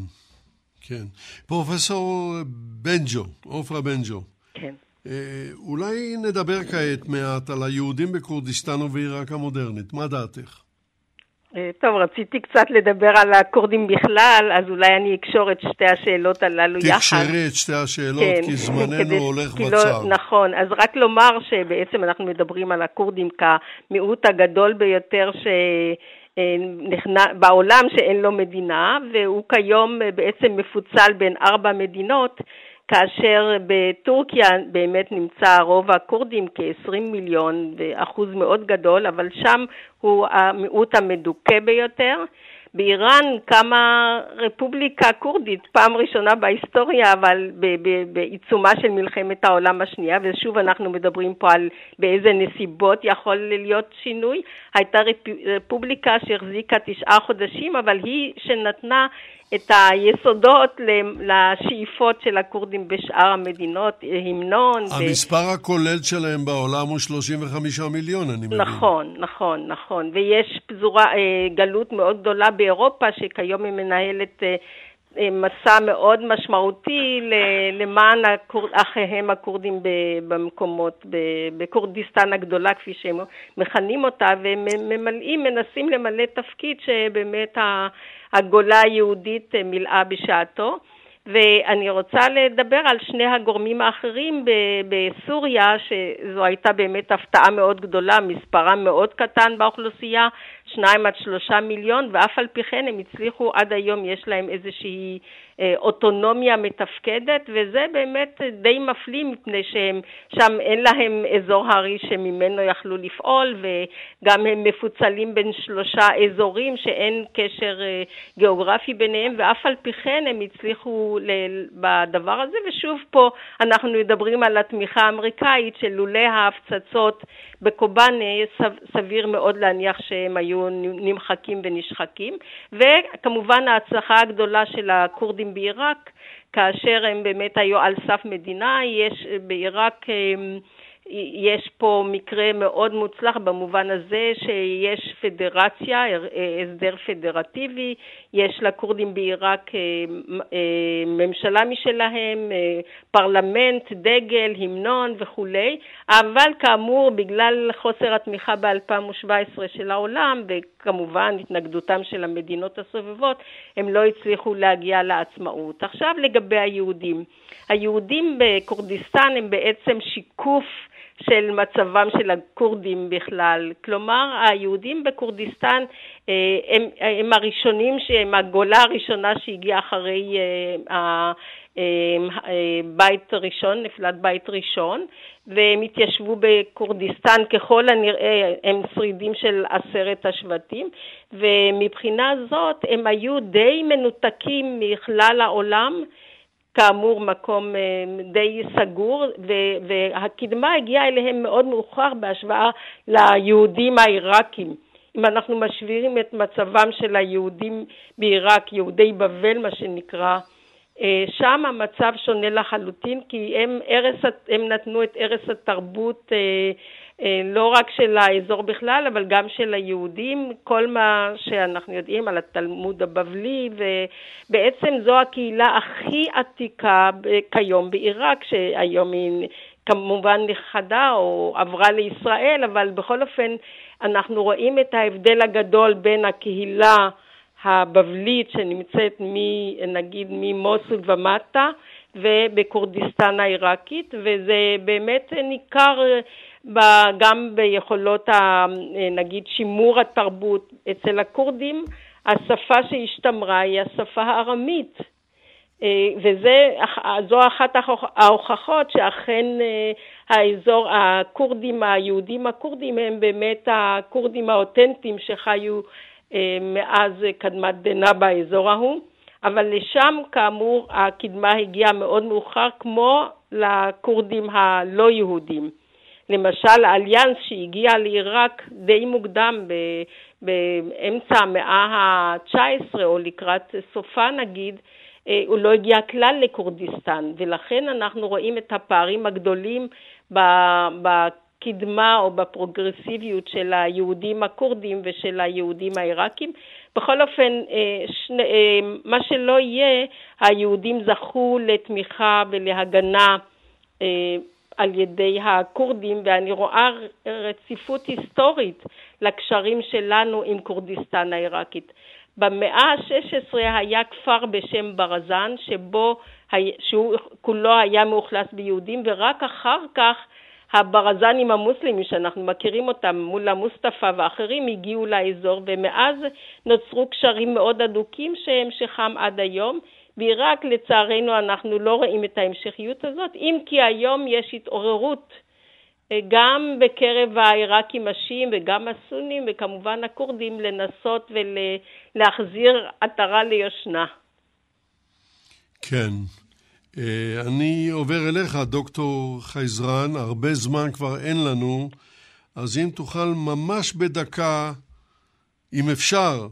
כן. פרופסור בנג'ו, עופרה בנג'ו. כן. אה, אולי נדבר כעת מעט על היהודים בכורדיסטן ובעיראק המודרנית. מה דעתך? אה, טוב, רציתי קצת לדבר על הכורדים בכלל, אז אולי אני אקשור את שתי השאלות הללו יחד. תקשרי את שתי השאלות, כן, כי [laughs] זמננו כדי, הולך כי בצר. לא, נכון, אז רק לומר שבעצם אנחנו מדברים על הכורדים כמיעוט הגדול ביותר ש... אה, בעולם שאין לו מדינה, והוא כיום בעצם מפוצל בין ארבע מדינות, כאשר בטורקיה באמת נמצא רוב הכורדים כ-20 מיליון ואחוז מאוד גדול, אבל שם הוא המיעוט המדוכא ביותר. באיראן קמה רפובליקה כורדית, פעם ראשונה בהיסטוריה, אבל בעיצומה של מלחמת העולם השנייה, ושוב אנחנו מדברים פה על באיזה נסיבות יכול להיות שינוי. הייתה רפובליקה שהחזיקה תשעה חודשים, אבל היא שנתנה את היסודות לשאיפות של הכורדים בשאר המדינות, המנון. המספר ו... הכולל שלהם בעולם הוא 35 מיליון, אני מבין. נכון, נכון, נכון. ויש פזורה, אה, גלות מאוד גדולה באירופה, שכיום היא מנהלת אה, מסע מאוד משמעותי למען אחיהם הכורדים במקומות, בכורדיסטן הגדולה כפי שהם מכנים אותה, והם ממלאים, מנסים למלא תפקיד שבאמת הגולה היהודית מילאה בשעתו. ואני רוצה לדבר על שני הגורמים האחרים בסוריה, שזו הייתה באמת הפתעה מאוד גדולה, מספרם מאוד קטן באוכלוסייה, שניים עד שלושה מיליון, ואף על פי כן הם הצליחו עד היום, יש להם איזושהי אה, אוטונומיה מתפקדת, וזה באמת די מפליא מפני שהם, שם אין להם אזור הרי שממנו יכלו לפעול, וגם הם מפוצלים בין שלושה אזורים שאין קשר אה, גיאוגרפי ביניהם, ואף על פי כן הם הצליחו בדבר הזה, ושוב פה אנחנו מדברים על התמיכה האמריקאית שלולא ההפצצות בקובאנה סביר מאוד להניח שהם היו נמחקים ונשחקים, וכמובן ההצלחה הגדולה של הכורדים בעיראק כאשר הם באמת היו על סף מדינה, יש בעיראק יש פה מקרה מאוד מוצלח במובן הזה שיש פדרציה, הסדר פדרטיבי, יש לכורדים בעיראק אה, אה, ממשלה משלהם, אה, פרלמנט, דגל, המנון וכולי, אבל כאמור בגלל חוסר התמיכה ב-2017 של העולם וכמובן התנגדותם של המדינות הסובבות, הם לא הצליחו להגיע לעצמאות. עכשיו לגבי היהודים, היהודים בכורדיסטן הם בעצם שיקוף של מצבם של הכורדים בכלל. כלומר, היהודים בכורדיסטן אה, הם, הם הראשונים, הם הגולה הראשונה שהגיעה אחרי אה, אה, בית ראשון, נפילת בית ראשון, והם התיישבו בכורדיסטן ככל הנראה הם שרידים של עשרת השבטים, ומבחינה זאת הם היו די מנותקים מכלל העולם. כאמור מקום אה, די סגור, והקדמה הגיעה אליהם מאוד מאוחר בהשוואה ליהודים העיראקים. אם אנחנו משווים את מצבם של היהודים בעיראק, יהודי בבל מה שנקרא, אה, שם המצב שונה לחלוטין כי הם, ערש, הם נתנו את ערש התרבות אה, לא רק של האזור בכלל, אבל גם של היהודים, כל מה שאנחנו יודעים על התלמוד הבבלי, ובעצם זו הקהילה הכי עתיקה כיום בעיראק, שהיום היא כמובן נכחדה או עברה לישראל, אבל בכל אופן אנחנו רואים את ההבדל הגדול בין הקהילה הבבלית שנמצאת מ, נגיד ממוסול ומטה ובכורדיסטן העיראקית, וזה באמת ניכר גם ביכולות, ה, נגיד, שימור התרבות. אצל הכורדים השפה שהשתמרה היא השפה הארמית, אה, וזו אחת ההוכחות שאכן אה, האזור, הכורדים, היהודים הכורדים הם באמת הכורדים האותנטיים שחיו אה, מאז קדמת דנא באזור ההוא, אבל לשם כאמור הקדמה הגיעה מאוד מאוחר כמו לכורדים הלא יהודים. למשל אליאנס שהגיע לעיראק די מוקדם באמצע המאה ה-19 או לקראת סופה נגיד, אה, הוא לא הגיע כלל לכורדיסטן ולכן אנחנו רואים את הפערים הגדולים בקדמה או בפרוגרסיביות של היהודים הכורדים ושל היהודים העיראקים. בכל אופן, אה, אה, מה שלא יהיה, היהודים זכו לתמיכה ולהגנה על ידי הכורדים ואני רואה רציפות היסטורית לקשרים שלנו עם כורדיסטן העיראקית. במאה ה-16 היה כפר בשם ברזן שבו, שהוא כולו היה מאוכלס ביהודים ורק אחר כך הברזנים המוסלמים שאנחנו מכירים אותם מול המוסטפא ואחרים הגיעו לאזור ומאז נוצרו קשרים מאוד הדוקים שהמשכם עד היום בעיראק לצערנו אנחנו לא רואים את ההמשכיות הזאת, אם כי היום יש התעוררות אה, גם בקרב העיראקים השיעים וגם הסונים וכמובן הכורדים לנסות ולהחזיר עטרה ליושנה. כן. אה, אני עובר אליך, דוקטור חייזרן, הרבה זמן כבר אין לנו, אז אם תוכל ממש בדקה, אם אפשר,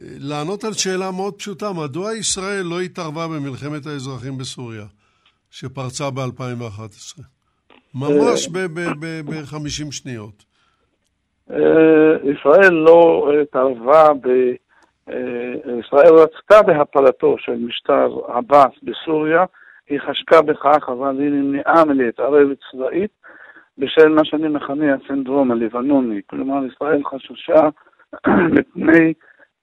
לענות על שאלה מאוד פשוטה, מדוע ישראל לא התערבה במלחמת האזרחים בסוריה, שפרצה ב-2011? ממש ב-50 שניות. אה, ישראל לא התערבה שישראל רצתה בהפלתו של משטר עבאס בסוריה, היא חשקה בכך, אבל היא נמנעה מלהתערב צבאית בשל מה שאני מכנה הסינדרום הלבנוני. כלומר, ישראל חששה [clears throat] מפני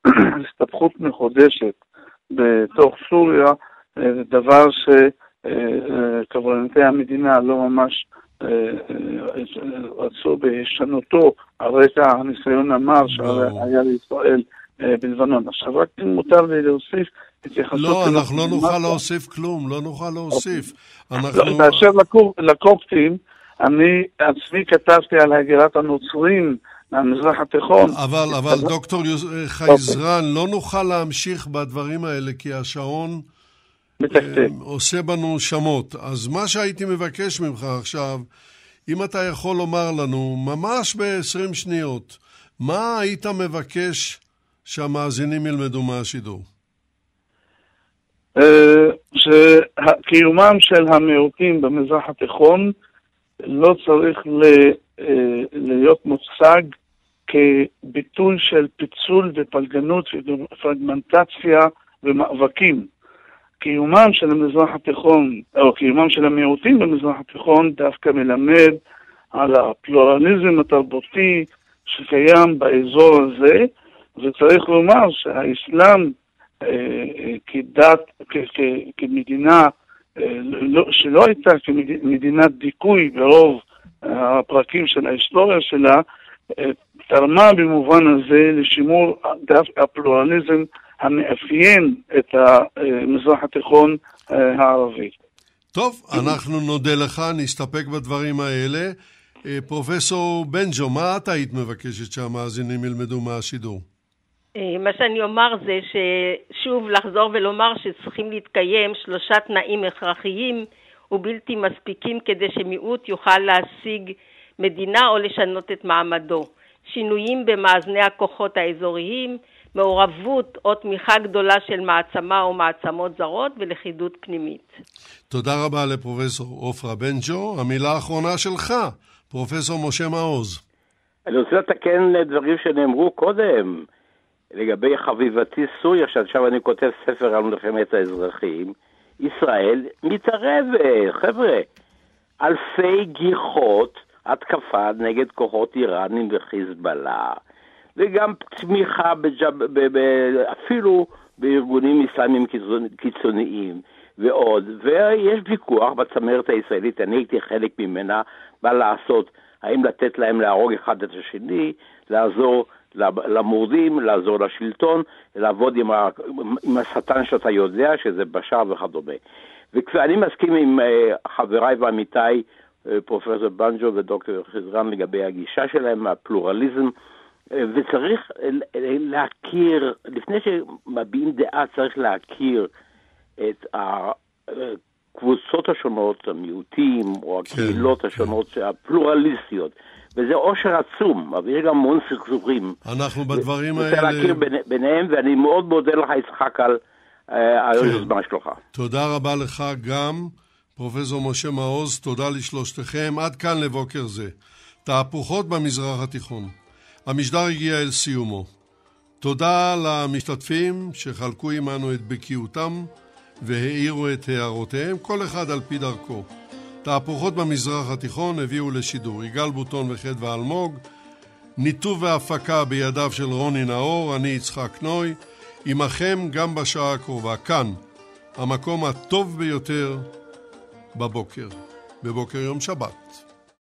[clears throat] הסתבכות מחודשת בתוך סוריה, דבר שקברניטי המדינה לא ממש רצו בהישנותו על רקע הניסיון המר שהיה לישראל בלבנון. עכשיו, רק אם מותר לי להוסיף התייחסות... לא, אנחנו לא נוכל להוסיף כלום, לא נוכל להוסיף. אנחנו... באשר לקופטים, אני עצמי כתבתי על הגירת הנוצרים מהמזרח התיכון. אבל, אבל דוקטור חייזרן, לא נוכל להמשיך בדברים האלה, כי השעון מתקתק. עושה בנו שמות. אז מה שהייתי מבקש ממך עכשיו, אם אתה יכול לומר לנו, ממש ב-20 שניות, מה היית מבקש שהמאזינים ילמדו מהשידור? שקיומם של המיעוטים במזרח התיכון לא צריך להיות מוצג כביטוי של פיצול ופלגנות ופרגמנטציה ומאבקים. קיומם של המזרח התיכון, או קיומם של המיעוטים במזרח התיכון דווקא מלמד על הפלורליזם התרבותי שקיים באזור הזה, וצריך לומר שהאסלאם אה, אה, כדת, כמדינה אה, לא, שלא הייתה כמדינת דיכוי ברוב הפרקים של ההיסטוריה שלה, תרמה במובן הזה לשימור דווקא הפלורליזם המאפיין את המזרח התיכון הערבי. טוב, אנחנו נודה לך, נסתפק בדברים האלה. פרופסור בנג'ו, מה את היית מבקשת שהמאזינים ילמדו מהשידור? אה, מה שאני אומר זה ששוב לחזור ולומר שצריכים להתקיים שלושה תנאים הכרחיים ובלתי מספיקים כדי שמיעוט יוכל להשיג מדינה או לשנות את מעמדו. שינויים במאזני הכוחות האזוריים, מעורבות או תמיכה גדולה של מעצמה או מעצמות זרות ולכידות פנימית. תודה רבה לפרופסור עופרה בנג'ו. המילה האחרונה שלך, פרופסור משה מעוז. אני רוצה לתקן דברים שנאמרו קודם. לגבי חביבתי סוריה, שעכשיו אני כותב ספר על מלחמת האזרחים, ישראל מתערבת, חבר'ה. אלפי גיחות התקפה נגד כוחות איראנים וחיזבאללה, וגם תמיכה בג'ב, ב, ב, אפילו בארגונים אסלאמיים קיצוניים ועוד, ויש ויכוח בצמרת הישראלית, אני הייתי חלק ממנה, מה לעשות, האם לתת להם להרוג אחד את השני, לעזור למורדים, לעזור לשלטון, לעבוד עם, ה, עם השטן שאתה יודע, שזה בשאר וכדומה. ואני מסכים עם uh, חבריי ועמיתיי, פרופסור בנג'ו ודוקטור חזרן, לגבי הגישה שלהם, הפלורליזם, uh, וצריך להכיר, לפני שמביעים דעה צריך להכיר את הקבוצות השונות, המיעוטים, או כן, הקהילות כן, השונות, כן. הפלורליסטיות. וזה עושר עצום, אבל יש גם המון סכסוכים. אנחנו בדברים האלה... רוצה להכיר ביניהם, ואני מאוד מודה לך, יצחק, על אה, היוזמה שלך. תודה רבה לך גם, פרופסור משה מעוז, תודה לשלושתכם. עד כאן לבוקר זה. תהפוכות במזרח התיכון. המשדר הגיע אל סיומו. תודה למשתתפים שחלקו עמנו את בקיאותם והעירו את הערותיהם, כל אחד על פי דרכו. תהפוכות במזרח התיכון הביאו לשידור יגאל בוטון וחדווה אלמוג, ניתוב והפקה בידיו של רוני נאור, אני יצחק נוי, עמכם גם בשעה הקרובה, כאן, המקום הטוב ביותר בבוקר, בבוקר יום שבת.